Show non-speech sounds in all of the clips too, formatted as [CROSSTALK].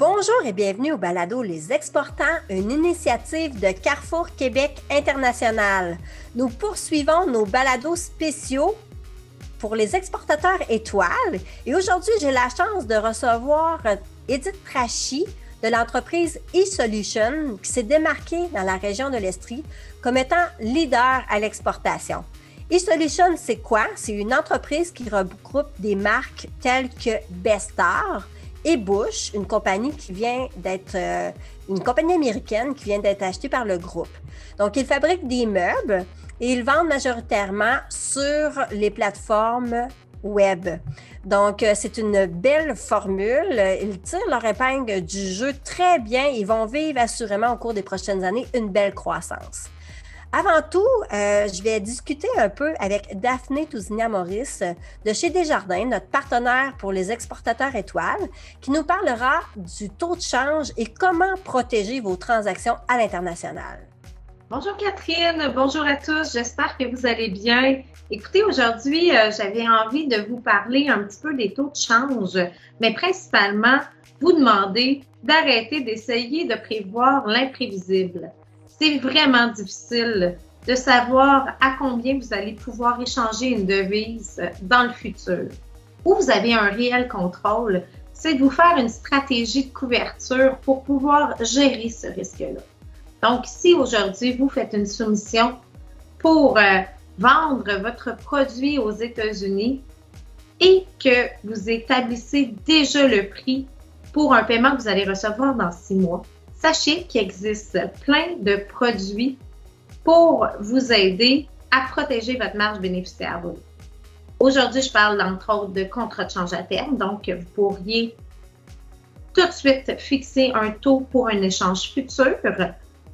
Bonjour et bienvenue au balado Les Exportants, une initiative de Carrefour Québec International. Nous poursuivons nos balados spéciaux pour les exportateurs étoiles et aujourd'hui, j'ai la chance de recevoir Edith Trachy de l'entreprise eSolution qui s'est démarquée dans la région de l'Estrie comme étant leader à l'exportation. eSolution, c'est quoi? C'est une entreprise qui regroupe des marques telles que Bestar, et Bush, une compagnie qui vient d'être euh, une compagnie américaine qui vient d'être achetée par le groupe. Donc, ils fabriquent des meubles et ils vendent majoritairement sur les plateformes web. Donc, euh, c'est une belle formule. Ils tirent leur épingle du jeu très bien. Ils vont vivre assurément au cours des prochaines années une belle croissance. Avant tout, euh, je vais discuter un peu avec Daphné Tousignan-Maurice de chez Desjardins, notre partenaire pour les exportateurs étoiles, qui nous parlera du taux de change et comment protéger vos transactions à l'international. Bonjour Catherine, bonjour à tous, j'espère que vous allez bien. Écoutez, aujourd'hui, euh, j'avais envie de vous parler un petit peu des taux de change, mais principalement vous demander d'arrêter d'essayer de prévoir l'imprévisible c'est vraiment difficile de savoir à combien vous allez pouvoir échanger une devise dans le futur. Où vous avez un réel contrôle, c'est de vous faire une stratégie de couverture pour pouvoir gérer ce risque-là. Donc, si aujourd'hui vous faites une soumission pour euh, vendre votre produit aux États-Unis et que vous établissez déjà le prix pour un paiement que vous allez recevoir dans six mois, sachez qu'il existe plein de produits pour vous aider à protéger votre marge bénéficiaire. Aujourd'hui, je parle entre autres de contrats de change à terme. Donc, vous pourriez tout de suite fixer un taux pour un échange futur.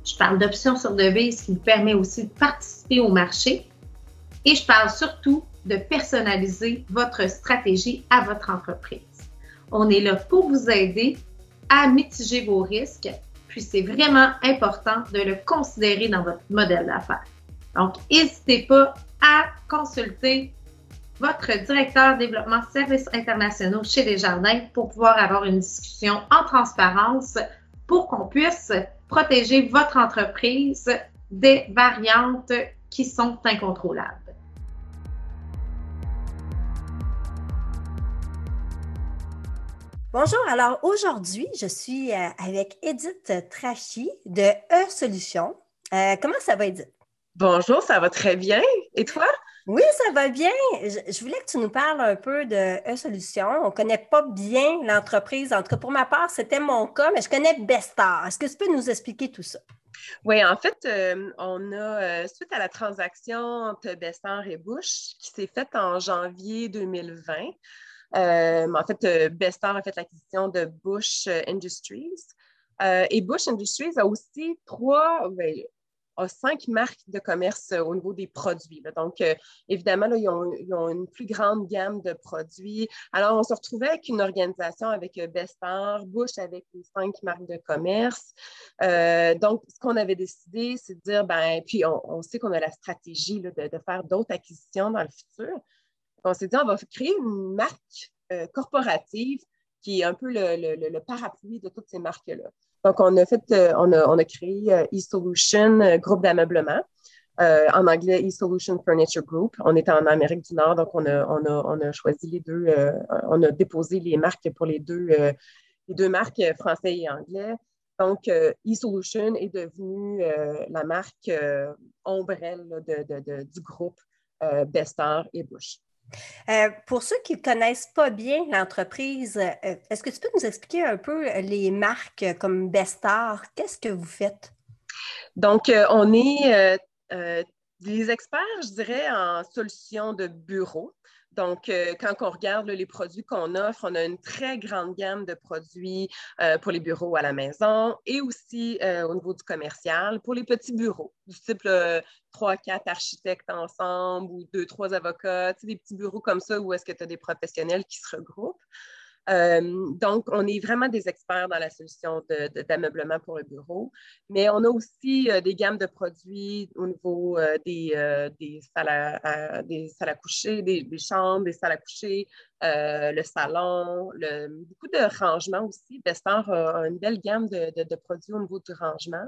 Je parle d'options sur devise qui vous permet aussi de participer au marché. Et je parle surtout de personnaliser votre stratégie à votre entreprise. On est là pour vous aider à mitiger vos risques puis c'est vraiment important de le considérer dans votre modèle d'affaires. Donc, n'hésitez pas à consulter votre directeur développement services internationaux chez Desjardins pour pouvoir avoir une discussion en transparence pour qu'on puisse protéger votre entreprise des variantes qui sont incontrôlables. Bonjour, alors aujourd'hui, je suis euh, avec Edith Trachy de E-Solutions. Euh, comment ça va, Edith? Bonjour, ça va très bien. Et toi? Oui, ça va bien. Je, voulais que tu nous parles un peu de E-Solutions. On ne connaît pas bien l'entreprise. En tout cas, pour ma part, c'était mon cas, mais je connais Bestar. Est-ce que tu peux nous expliquer tout ça? Oui, en fait, euh, on a, suite à la transaction entre Bestar et Bush qui s'est faite en janvier 2020, euh, en fait, euh, Bestar a fait l'acquisition de Bush euh, Industries. et Bush Industries a aussi trois, ben, cinq marques de commerce au niveau des produits. Donc, évidemment, ils, ont, une plus grande gamme de produits. Alors, on se retrouvait avec une organisation avec Bestar, Bush avec les cinq marques de commerce. donc, ce qu'on avait décidé, c'est de dire, ben, puis on, sait qu'on a la stratégie de, faire d'autres acquisitions dans le futur on s'est dit, on va créer une marque euh, corporative qui est un peu le, parapluie de toutes ces marques-là. Donc, on a fait, euh, on, a, créé euh, eSolution, groupe d'ameublement. en anglais, eSolution Furniture Group. On est en Amérique du Nord, donc on a, choisi les deux, on a déposé les marques pour les deux, les deux marques français et anglais. Donc, eSolution est devenue la marque ombrelle du groupe Bestar et Bush. Euh, pour ceux qui ne connaissent pas bien l'entreprise, euh, est-ce que tu peux nous expliquer un peu les marques comme Bestar? Qu'est-ce que vous faites? Donc, euh, on est des experts, je dirais, en solutions de bureau. Donc, euh, quand on regarde les produits qu'on offre, on a une très grande gamme de produits euh, pour les bureaux à la maison et aussi euh, au niveau du commercial pour les petits bureaux, du type trois, quatre architectes ensemble ou deux, trois avocats, des petits bureaux comme ça où est-ce que tu as des professionnels qui se regroupent. Euh, donc, on est vraiment des experts dans la solution d'ameublement pour le bureau, mais on a aussi euh, des gammes de produits au niveau euh, des, salles à, des salles à coucher, des, chambres, des salles à coucher, le salon, beaucoup de rangements aussi. Bestar a une belle gamme de, produits au niveau du rangement.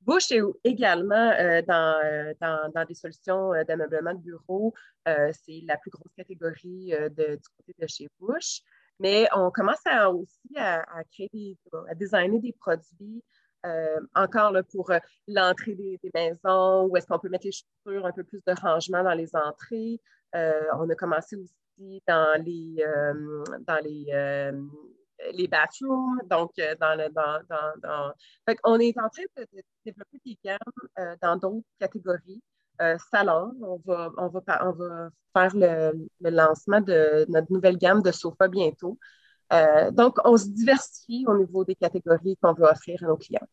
Bush est également dans, des solutions d'ameublement de bureau. c'est la plus grosse catégorie du côté de chez Bush. Mais on commence aussi à, créer des, à designer des produits euh, encore pour euh, l'entrée des, maisons, où est-ce qu'on peut mettre les chaussures, un peu plus de rangement dans les entrées. Euh, on a commencé aussi dans les, dans les, les bathrooms, donc dans le. Dans, dans, on est en train de, de développer des gammes dans d'autres catégories. Euh, salon. On va, on va, on va faire le, lancement de notre nouvelle gamme de sofas bientôt. Euh, donc, on se diversifie au niveau des catégories qu'on veut offrir à nos clients.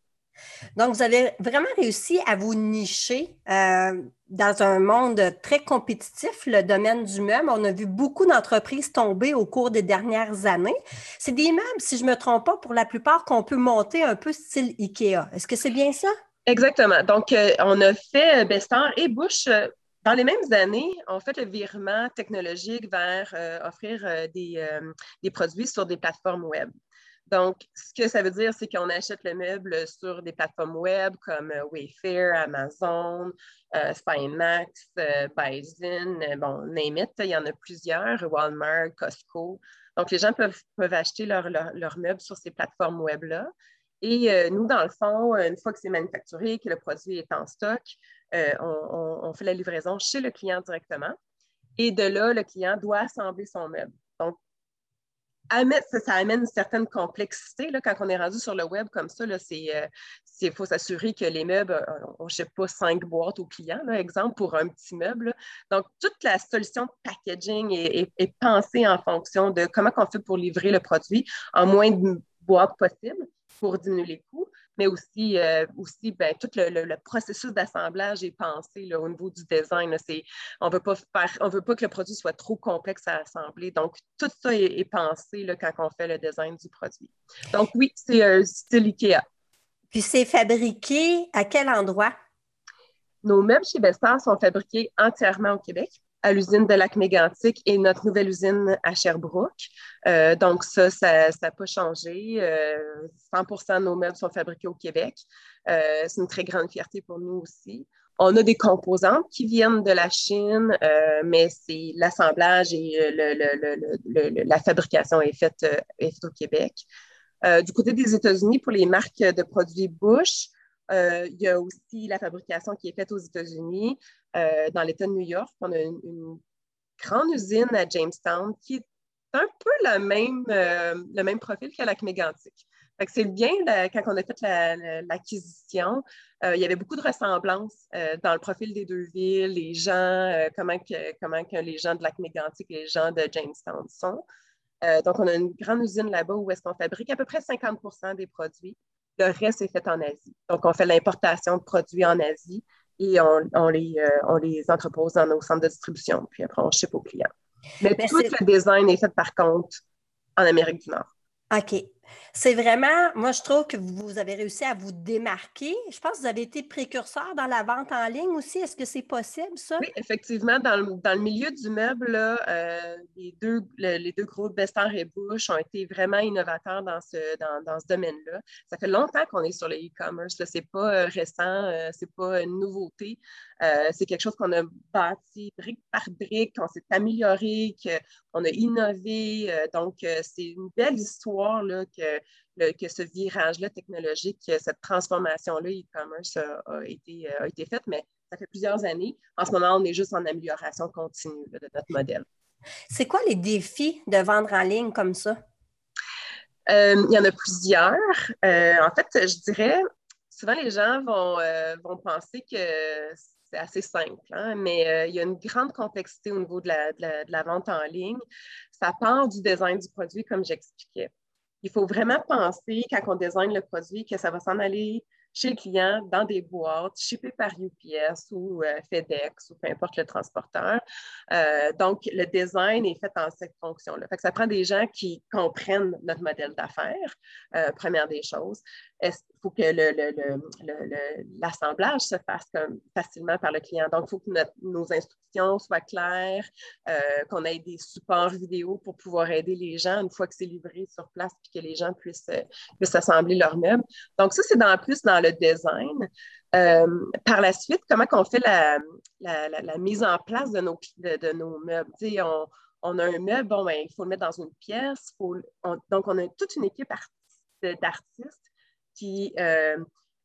Donc, vous avez vraiment réussi à vous nicher euh, dans un monde très compétitif, le domaine du meuble. On a vu beaucoup d'entreprises tomber au cours des dernières années. C'est des meubles, si je ne me trompe pas, pour la plupart, qu'on peut monter un peu style IKEA. Est-ce que c'est bien ça? Exactement. Donc, euh, on a fait euh, Bestar et Bush euh, dans les mêmes années, on fait le virement technologique vers offrir des, des, produits sur des plateformes web. Donc, ce que ça veut dire, c'est qu'on achète le meuble sur des plateformes web comme Wayfair, Amazon, Spinemax, Bizin, bon, name it, il y en a plusieurs, Walmart, Costco. Donc, les gens peuvent, peuvent acheter leurs leur, leur meubles sur ces plateformes web-là. Et euh, nous, dans le fond, une fois que c'est manufacturé, que le produit est en stock, euh, on, fait la livraison chez le client directement. Et de là, le client doit assembler son meuble. Donc, ça, amène une certaine complexité. Là, quand on est rendu sur le web comme ça, il euh, faut s'assurer que les meubles, on ne pas cinq boîtes au client, exemple, pour un petit meuble. Donc, toute la solution de packaging est, est, pensée en fonction de comment on fait pour livrer le produit en moins de boîtes possible pour diminuer les coûts, mais aussi, euh, aussi ben, tout le, processus d'assemblage est pensé au niveau du design. on veut pas on veut pas que le produit soit trop complexe à assembler. Donc, tout ça est, pensé là, quand on fait le design du produit. Donc, oui, c'est un style IKEA. Puis, c'est fabriqué à quel endroit? Nos meubles chez Bestar sont fabriqués entièrement au Québec à l'usine de lac mégantic et notre nouvelle usine à Sherbrooke. Euh, donc, ça, ça n'a pas changé. 100 euh, de nos meubles sont fabriqués au Québec. Euh, c'est une très grande fierté pour nous aussi. On a des composantes qui viennent de la Chine, mais c'est l'assemblage et la fabrication est faite, est faite au Québec. du côté des États-Unis, pour les marques de produits Bush, il y a aussi la fabrication qui est faite aux États-Unis. Euh, dans l'État de New York. On a une, grande usine à Jamestown qui est un peu la même, euh, le même profil qu'à Lac Mégantic. C'est bien, quand on a fait l'acquisition, euh, il y avait beaucoup de ressemblances dans le profil des deux villes, les gens, comment, que, comment que les gens de Lac Mégantic et les gens de Jamestown sont. donc, on a une grande usine là-bas où est-ce qu'on fabrique à peu près 50 des produits. Le reste est fait en Asie. Donc, on fait l'importation de produits en Asie et on, les, euh, on les entrepose dans nos centres de distribution, puis après on ship aux clients. Mais, tout le design est fait par contre en Amérique du Nord. OK. C'est vraiment, moi, je trouve que vous avez réussi à vous démarquer. Je pense que vous avez été précurseur dans la vente en ligne aussi. Est-ce que c'est possible, ça? Oui, effectivement. Dans le, milieu du meuble, euh, les, deux, les deux groupes Bestar et Bush ont été vraiment innovateurs dans ce, domaine-là. Ça fait longtemps qu'on est sur le e-commerce. Ce n'est pas euh, récent, euh, ce n'est pas une nouveauté. C'est quelque chose qu'on a bâti brique par brique, qu'on s'est amélioré, qu'on a innové. donc, c'est une belle histoire là, que que ce virage-là technologique, cette transformation-là e-commerce a, été, a été faite, mais ça fait plusieurs années. En ce moment, on est juste en amélioration continue de notre modèle. C'est quoi les défis de vendre en ligne comme ça? Euh, il y en a plusieurs. Euh, en fait, je dirais, souvent les gens vont, euh, vont penser que c'est assez simple, hein, mais il y a une grande complexité au niveau de la, de la, vente en ligne. Ça part du design du produit, comme j'expliquais il faut vraiment penser, quand on désigne le produit, que ça va s'en aller chez le client dans des boîtes, shippées par UPS ou euh, FedEx ou peu importe le transporteur. Euh, donc, le design est fait en cette fonction-là. ça prend des gens qui comprennent notre modèle d'affaires, euh, première des choses. Il faut que l'assemblage se fasse facilement par le client. Donc, il faut que nos instructions soient claires, qu'on ait des supports vidéo pour pouvoir aider les gens une fois que c'est livré sur place et que les gens puissent, puissent assembler leurs meubles. Donc, ça, c'est dans plus dans le design. Euh, par la suite, comment on fait la, mise en place de nos, de, nos meubles? On, on, a un meuble, bon, ben, il faut le mettre dans une pièce. donc, on a toute une équipe d'artistes qui euh,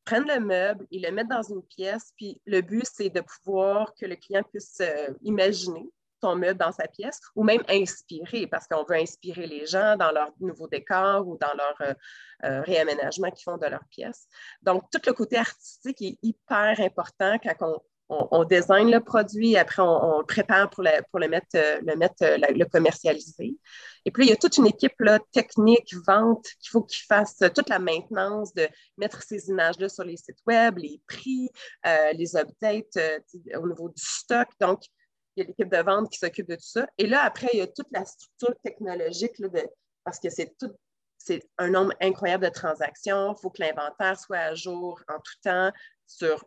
prennent le meuble, ils le mettent dans une pièce, puis le but, c'est de pouvoir que le client puisse euh, imaginer son meuble dans sa pièce ou même inspirer parce qu'on veut inspirer les gens dans leur nouveau décor ou dans leur euh, réaménagement qu'ils font de leur pièce. Donc, tout le côté artistique est hyper important quand on, on, design le produit, après on, le prépare pour, le, mettre, euh, le, mettre le commercialiser. Et puis, il y a toute une équipe là, technique, vente, qu'il faut qu'ils fassent toute la maintenance de mettre ces images-là sur les sites web, les prix, les updates au niveau du stock. Donc, il y a l'équipe de vente qui s'occupe de tout ça. Et là, après, il y a toute la structure technologique, parce que c'est tout, c'est un nombre incroyable de transactions. Il faut que l'inventaire soit à jour en tout temps sur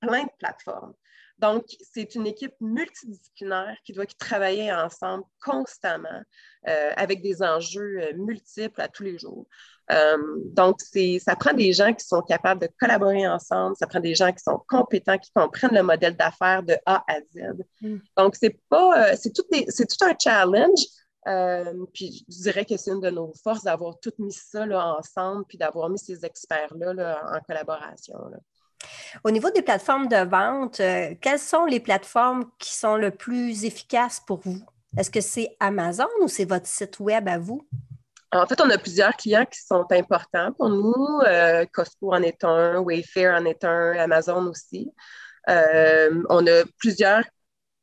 plein de plateformes. Donc, c'est une équipe multidisciplinaire qui doit travailler ensemble constamment euh, avec des enjeux euh, multiples à tous les jours. Euh, donc, ça prend des gens qui sont capables de collaborer ensemble, ça prend des gens qui sont compétents, qui comprennent le modèle d'affaires de A à Z. Mm. Donc, c'est pas, c'est tout, tout, un challenge. puis je dirais que c'est une de nos forces d'avoir tout mis ça ensemble, puis d'avoir mis ces experts-là en collaboration. Au niveau des plateformes de vente, euh, quelles sont les plateformes qui sont le plus efficaces pour vous? Est-ce que c'est Amazon ou c'est votre site web à vous? En fait, on a plusieurs clients qui sont importants pour nous. Euh, Costco en est un, Wayfair en est un, Amazon aussi. Euh, on a plusieurs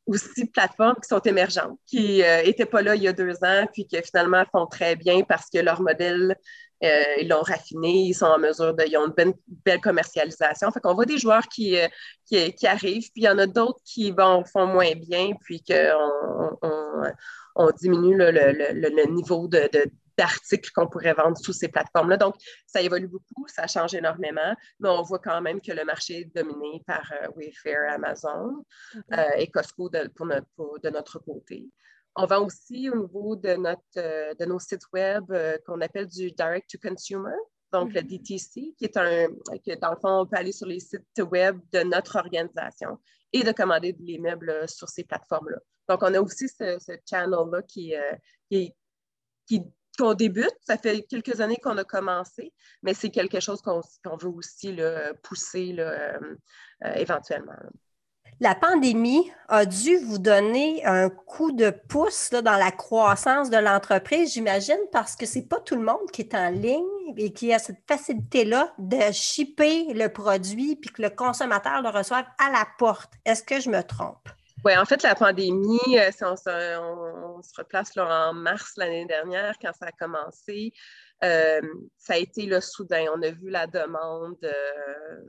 aussi plateformes qui sont émergentes, qui n'étaient pas là il y a deux ans, puis qui finalement font très bien parce que leur modèle euh, ils l'ont raffiné, ils sont en mesure de, ils ont une belle, commercialisation. Fait qu'on voit des joueurs qui, euh, qui, arrivent, puis il y en a d'autres qui vont, font moins bien, puis qu'on on, diminue le, niveau de, d'articles qu'on pourrait vendre sous ces plateformes-là. Donc, ça évolue beaucoup, ça change énormément, mais on voit quand même que le marché est dominé par euh, Wayfair, Amazon et Costco de, de notre côté. On vend aussi au niveau de, notre, euh, de nos sites web euh, qu'on appelle du direct to consumer, donc le mm-hmm. DTC, qui est un, que dans le fond, on peut aller sur les sites web de notre organisation et de commander des meubles euh, sur ces plateformes-là. Donc, on a aussi ce, channel-là qui, qui, qui qu'on débute. Ça fait quelques années qu'on a commencé, mais c'est quelque chose qu'on veut aussi pousser éventuellement. La pandémie a dû vous donner un coup de pouce dans la croissance de l'entreprise, j'imagine, parce que ce n'est pas tout le monde qui est en ligne et qui a cette facilité-là de shipper le produit puis que le consommateur le reçoive à la porte. Est-ce que je me trompe? Oui, en fait, la pandémie, euh, si on se, replace là, en mars l'année dernière, quand ça a commencé, euh, ça a été le soudain. On a vu la demande. Euh,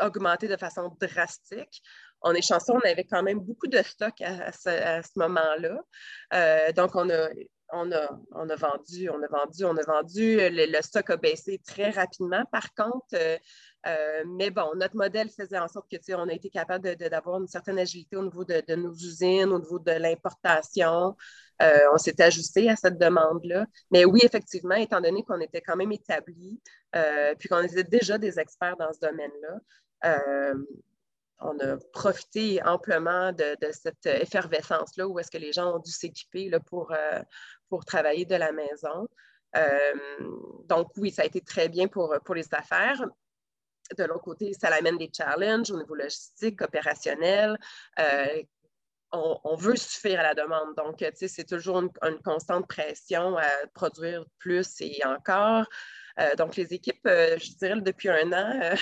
augmenté de façon drastique. On est chanceux, on avait quand même beaucoup de stock à, ce, moment-là. Donc, on a, on, a, on a vendu, on a vendu, on a vendu. Le, stock a baissé très rapidement. Par contre, euh, mais bon, notre modèle faisait en sorte que on a été capable d'avoir une certaine agilité au niveau de, nos usines, au niveau de l'importation. on s'est ajusté à cette demande-là. Mais oui, effectivement, étant donné qu'on était quand même établi, puis qu'on était déjà des experts dans ce domaine-là, euh, on a profité amplement de, cette effervescence-là où est-ce que les gens ont dû s'équiper pour, euh, pour travailler de la maison. Euh, donc oui, ça a été très bien pour, pour les affaires. De l'autre côté, ça amène des challenges au niveau logistique, opérationnel. on, veut suffire à la demande. Donc, c'est toujours une, constante pression à produire plus et encore. Euh, donc, les équipes, euh, je dirais, depuis un an,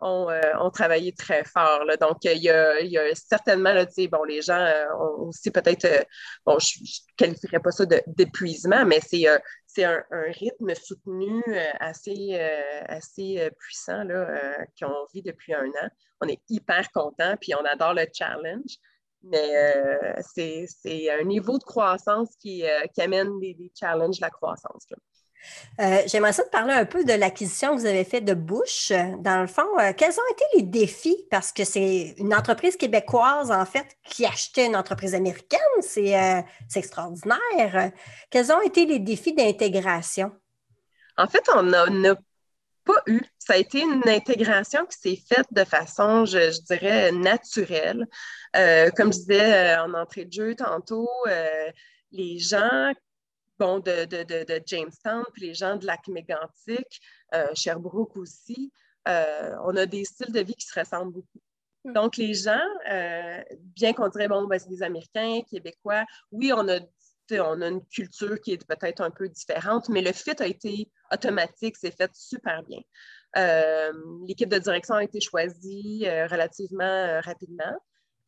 [LAUGHS] ont, travaillé très fort. Donc, il y, a, certainement, là, bon, les gens ont aussi peut-être, bon, je ne qualifierais pas ça d'épuisement, mais c'est un, rythme soutenu assez, assez puissant qu'on vit depuis un an. On est hyper content, puis on adore le challenge. Mais euh, c'est un niveau de croissance qui, euh, amène des, challenges la croissance. Euh, j'aimerais ça te parler un peu de l'acquisition que vous avez faite de Bush. Dans le fond, quels ont été les défis? Parce que c'est une entreprise québécoise, en fait, qui achetait une entreprise américaine. C'est extraordinaire. Quels ont été les défis d'intégration? En fait, on a, pas eu. Ça a été une intégration qui s'est faite de façon, je, dirais, naturelle. Euh, comme je disais euh, en entrée de jeu tantôt, euh, les gens bon, de, de, Jamestown, puis les gens de Lac-Mégantic, Sherbrooke aussi, on a des styles de vie qui se ressemblent beaucoup. Hmm. Donc, les gens, bien qu'on dirait, bon, ben, c'est des Américains, Québécois, oui, on a on a une culture qui est peut-être un peu différente, mais le fit a été automatique, c'est fait super bien. Euh, l'équipe de direction a été choisie euh, relativement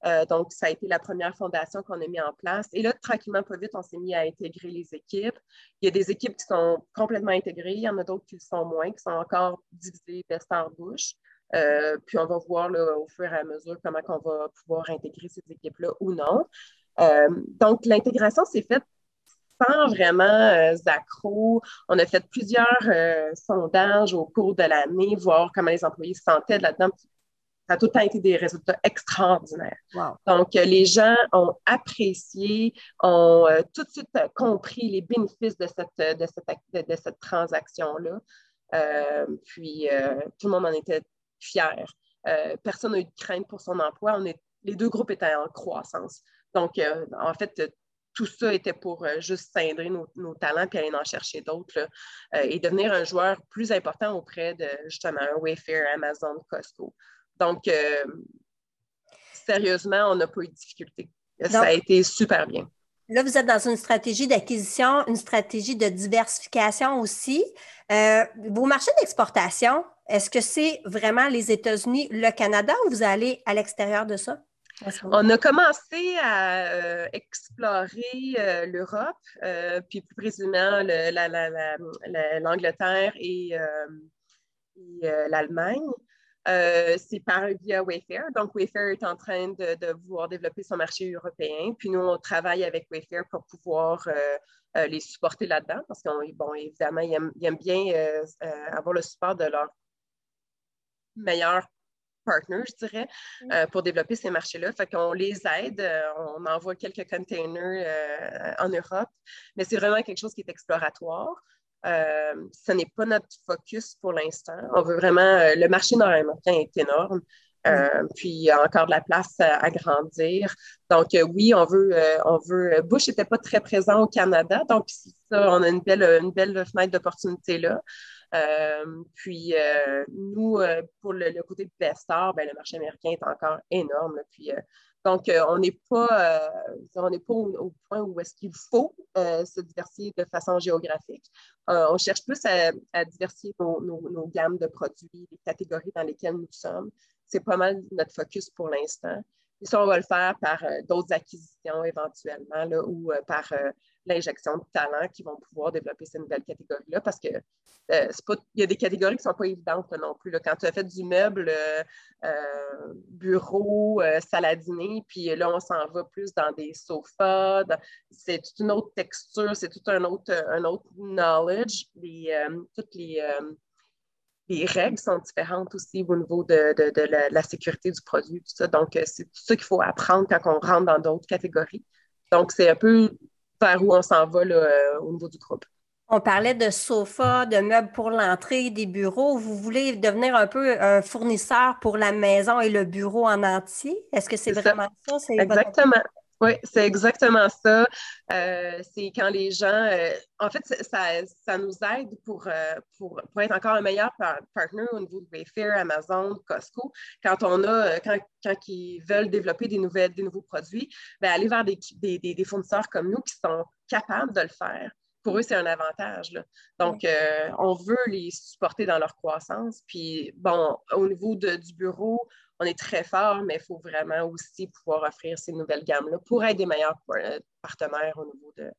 euh, donc, ça a été la première fondation qu'on a mis en place. Et là, tranquillement, pas vite, on s'est mis à intégrer les équipes. Il y a des équipes qui sont complètement intégrées, il y en a d'autres qui le sont moins, qui sont encore divisées best en bouche. puis on va voir au fur et à mesure comment on va pouvoir intégrer ces équipes-là ou non. donc, l'intégration s'est faite sans vraiment euh, accro. On a fait plusieurs euh, sondages au cours de l'année, voir comment les employés se sentaient là-dedans. Ça a tout le temps été des résultats extraordinaires. Donc, euh, les gens ont apprécié, ont tout de suite compris les bénéfices de cette, de cette, de, cette transaction-là. puis, tout le monde en était fier. personne n'a eu de crainte pour son emploi. On est, les deux groupes étaient en croissance. Donc, en fait, tout ça était pour euh, juste cindrer nos, talents puis aller en chercher d'autres euh, et devenir un joueur plus important auprès de justement Wayfair, Amazon, Costco. Donc, euh, sérieusement, on n'a pas eu de difficulté. ça a été super bien. Là, vous êtes dans une stratégie d'acquisition, une stratégie de diversification aussi. vos marchés d'exportation, est-ce que c'est vraiment les États-Unis, le Canada ou vous allez à l'extérieur de ça? On a commencé à euh, explorer euh, l'Europe, euh, puis plus précisément l'Angleterre et, l'Allemagne. C'est par via Wayfair. Donc, Wayfair est en train de, de, vouloir développer son marché européen. Puis nous, on travaille avec Wayfair pour pouvoir les supporter là-dedans parce qu'évidemment, ils aiment, bien avoir le support de leurs meilleurs partners, je dirais, euh, pour développer ces marchés-là. Fait qu'on les aide, euh, on envoie quelques containers euh, en Europe, mais c'est vraiment quelque chose qui est exploratoire. Ce n'est pas notre focus pour l'instant. On veut vraiment. le marché nord-américain est énorme. Mm. puis il y a encore de la place à, grandir. Donc oui, on veut, on veut. Bush n'était pas très présent au Canada, donc ça, on a une belle, une belle fenêtre d'opportunité là. Euh, puis euh, nous, euh, pour le, côté de Pestar, ben, le marché américain est encore énorme. puis, donc, on n'est pas, on n'est pas au, point où est-ce qu'il faut se diversifier de façon géographique. on cherche plus à, diversifier nos, gammes de produits, les catégories dans lesquelles nous sommes. C'est pas mal notre focus pour l'instant. Et ça, on va le faire par d'autres acquisitions éventuellement là, ou par l'injection de talents qui vont pouvoir développer ces nouvelles catégories-là parce que euh, il y a des catégories qui ne sont pas évidentes non plus. Quand tu as fait du meuble, euh, euh, bureau, saladiner, puis là, on s'en va plus dans des sofas, c'est toute une autre texture, c'est tout un autre, un autre knowledge. toutes les, les règles sont différentes aussi au niveau de, la, sécurité du produit, tout ça. Donc, c'est tout ça qu'il faut apprendre quand on rentre dans d'autres catégories. Donc, c'est un peu vers où on s'en va au niveau du groupe. On parlait de sofas, de meubles pour l'entrée, des bureaux. Vous voulez devenir un peu un fournisseur pour la maison et le bureau en entier? Est-ce que c'est vraiment ça? Exactement. Oui, c'est exactement ça. Euh, c'est quand les gens, euh, en fait, ça, nous aide pour, euh, pour, être encore un meilleur partner au niveau de Wayfair, Amazon, Costco. Quand on a, quand, quand ils veulent développer des nouvelles, des nouveaux produits, bien, aller vers des, des, des fournisseurs comme nous qui sont capables de le faire pour eux, c'est un avantage. Donc, euh, on veut les supporter dans leur croissance. Puis, bon, au niveau du bureau, on est très fort, mais il faut vraiment aussi pouvoir offrir ces nouvelles gammes-là pour être des meilleurs euh, partenaires au niveau de,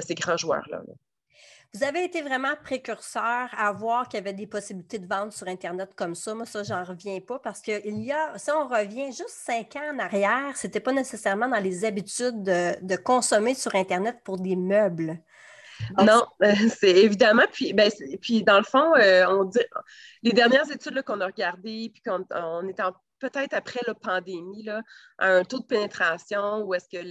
ces grands joueurs-là. Vous avez été vraiment précurseur à voir qu'il y avait des possibilités de vente sur Internet comme ça. Moi, ça, j'en reviens pas parce qu'il y a, si on revient juste cinq ans en arrière, ce n'était pas nécessairement dans les habitudes de, consommer sur Internet pour des meubles. Non, [LAUGHS] c'est évidemment. Puis, ben, puis dans le fond, euh, on dit, les dernières études qu'on a regardées, puis quand on est en peut-être après la pandémie, là, un taux de pénétration où est-ce que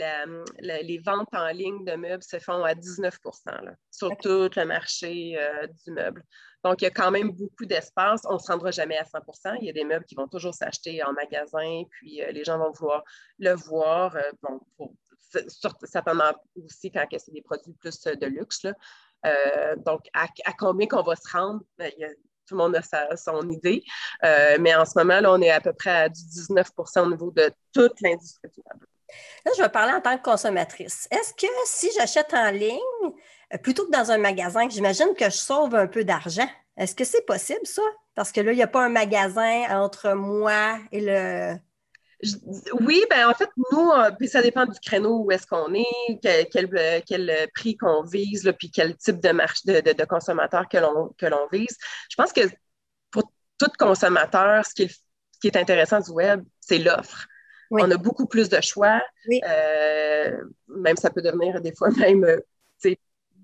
les ventes en ligne de meubles se font à 19% sur tout le marché euh, du meuble. Donc, il y a quand même beaucoup d'espace. On ne se rendra jamais à 100% Il y a des meubles qui vont toujours s'acheter en magasin, puis euh, les gens vont vouloir le voir. Euh, bon, pour, certainement aussi quand c'est des produits plus de luxe. donc, à, combien qu'on va se rendre? Ben, tout le monde a son idée. Euh, mais en ce moment, là, on est à peu près à du 19% au niveau de toute l'industrie du. Là, je vais parler en tant que consommatrice. Est-ce que si j'achète en ligne, euh, plutôt que dans un magasin, j'imagine que je sauve un peu d'argent? Est-ce que c'est possible, ça? Parce que là, il n'y a pas un magasin entre moi et le, oui, ben en fait, nous, euh, puis ça dépend du créneau où est-ce qu'on est, quel, quel, prix qu'on vise, puis quel type de, marche, de, de, consommateur que l'on, que l'on vise. Je pense que pour tout consommateur, ce qui est, qui est intéressant du web, c'est l'offre. On a beaucoup plus de choix. Euh, même ça peut devenir des fois [LAUGHS] même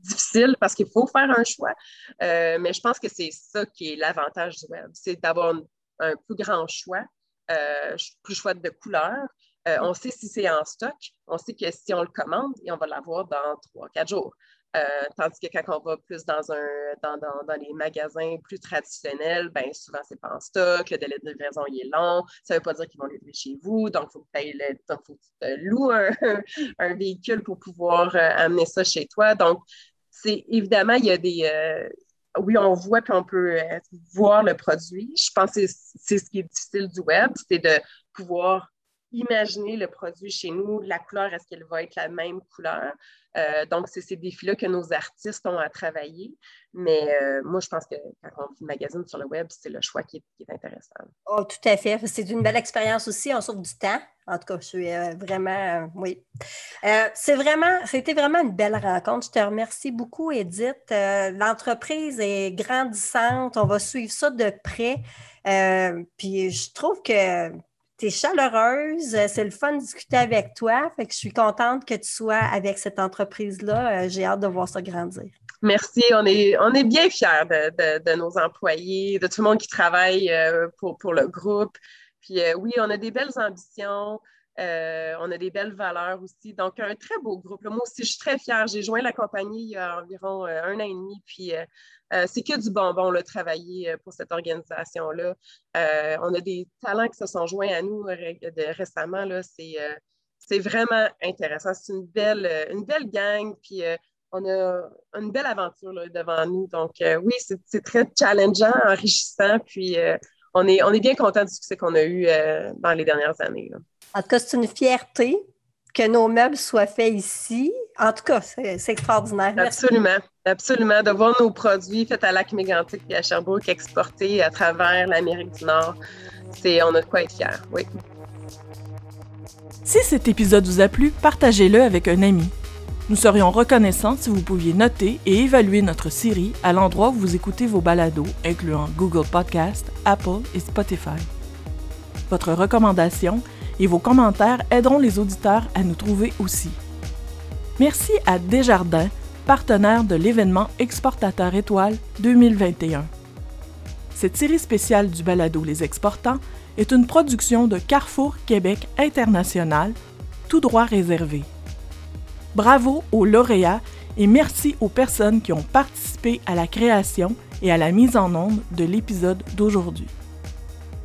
difficile parce qu'il faut faire un choix. Euh, mais je pense que c'est ça qui est l'avantage du web, c'est d'avoir un plus grand choix euh, plus chouette de couleurs. Euh, on sait si c'est en stock. On sait que si on le commande, on va l'avoir dans trois, quatre jours. Euh, tandis que quand on va plus dans, un, dans, dans, les magasins plus traditionnels, ben souvent, c'est pas en stock, le délai de livraison est long, ça veut pas dire qu'ils vont livrer chez vous, donc il faut que tu loues [LAUGHS] un, véhicule pour pouvoir amener ça chez toi. Donc, c'est évidemment, il y a des, oui, on voit puis on peut euh, voir le produit. Je pense que c'est ce qui est difficile du web, c'est de pouvoir imaginer le produit chez nous, la couleur, est-ce qu'elle va être la même couleur? Euh, donc, c'est ces défis-là que nos artistes ont à travailler. Mais euh, moi, je pense que quand on magazine sur le web, c'est le choix qui est, intéressant. Oh, tout à fait. C'est une belle expérience aussi. On sauve du temps. En tout cas, je suis euh, vraiment, oui. c'est c'était vraiment une belle rencontre. Je te remercie beaucoup, Edith. L'entreprise est grandissante. On va suivre ça de près. puis je trouve que tu es chaleureuse, c'est le fun de discuter avec toi. Fait que je suis contente que tu sois avec cette entreprise-là. J'ai hâte de voir ça grandir. Merci. On est, on est bien fiers de, nos employés, de tout le monde qui travaille euh, pour, le groupe. Puis euh, oui, on a des belles ambitions. Euh, on a des belles valeurs aussi. Donc, un très beau groupe. Moi aussi, je suis très fière. J'ai joint la compagnie il y a environ un an et demi. Puis, c'est que du bonbon, là, travailler pour cette organisation-là. on a des talents qui se sont joints à nous récemment. C'est, vraiment intéressant. C'est une belle, une belle gang. Puis, on a une belle aventure devant nous. Donc, euh, oui, c'est très challengeant, enrichissant, puis euh, on, est, on est bien content du succès qu'on a eu euh, dans les dernières années. En tout cas, c'est une fierté que nos meubles soient faits ici. En tout cas, c'est extraordinaire. Absolument, absolument. De voir nos produits faits à Lac-Mégantic et à Sherbrooke exportés à travers l'Amérique du Nord, on a de quoi être fiers, oui. Si cet épisode vous a plu, partagez-le avec un ami. Nous serions reconnaissants si vous pouviez noter et évaluer notre série à l'endroit où vous écoutez vos balados, incluant Google Podcast, Apple et Spotify. Votre recommandation et vos commentaires aideront les auditeurs à nous trouver aussi. Merci à Desjardins, partenaire de l'événement Exportateur Étoile 2021. Cette série spéciale du balado Les Exportants est une production de Carrefour Québec International, tout droit réservé. Bravo aux lauréats et merci aux personnes qui ont participé à la création et à la mise en onde de l'épisode d'aujourd'hui.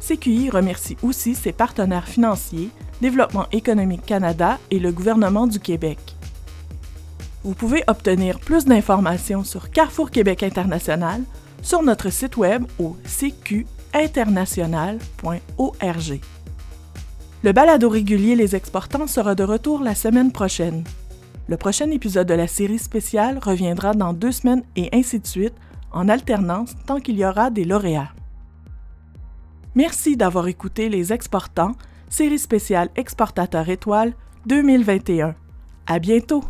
CQI remercie aussi ses partenaires financiers, Développement économique Canada et le gouvernement du Québec. Vous pouvez obtenir plus d'informations sur Carrefour Québec International sur notre site web au cqinternational.org. Le balado régulier Les Exportants sera de retour la semaine prochaine. Le prochain épisode de la série spéciale reviendra dans deux semaines et ainsi de suite, en alternance tant qu'il y aura des lauréats. Merci d'avoir écouté Les Exportants, série spéciale Exportateur étoile 2021. À bientôt!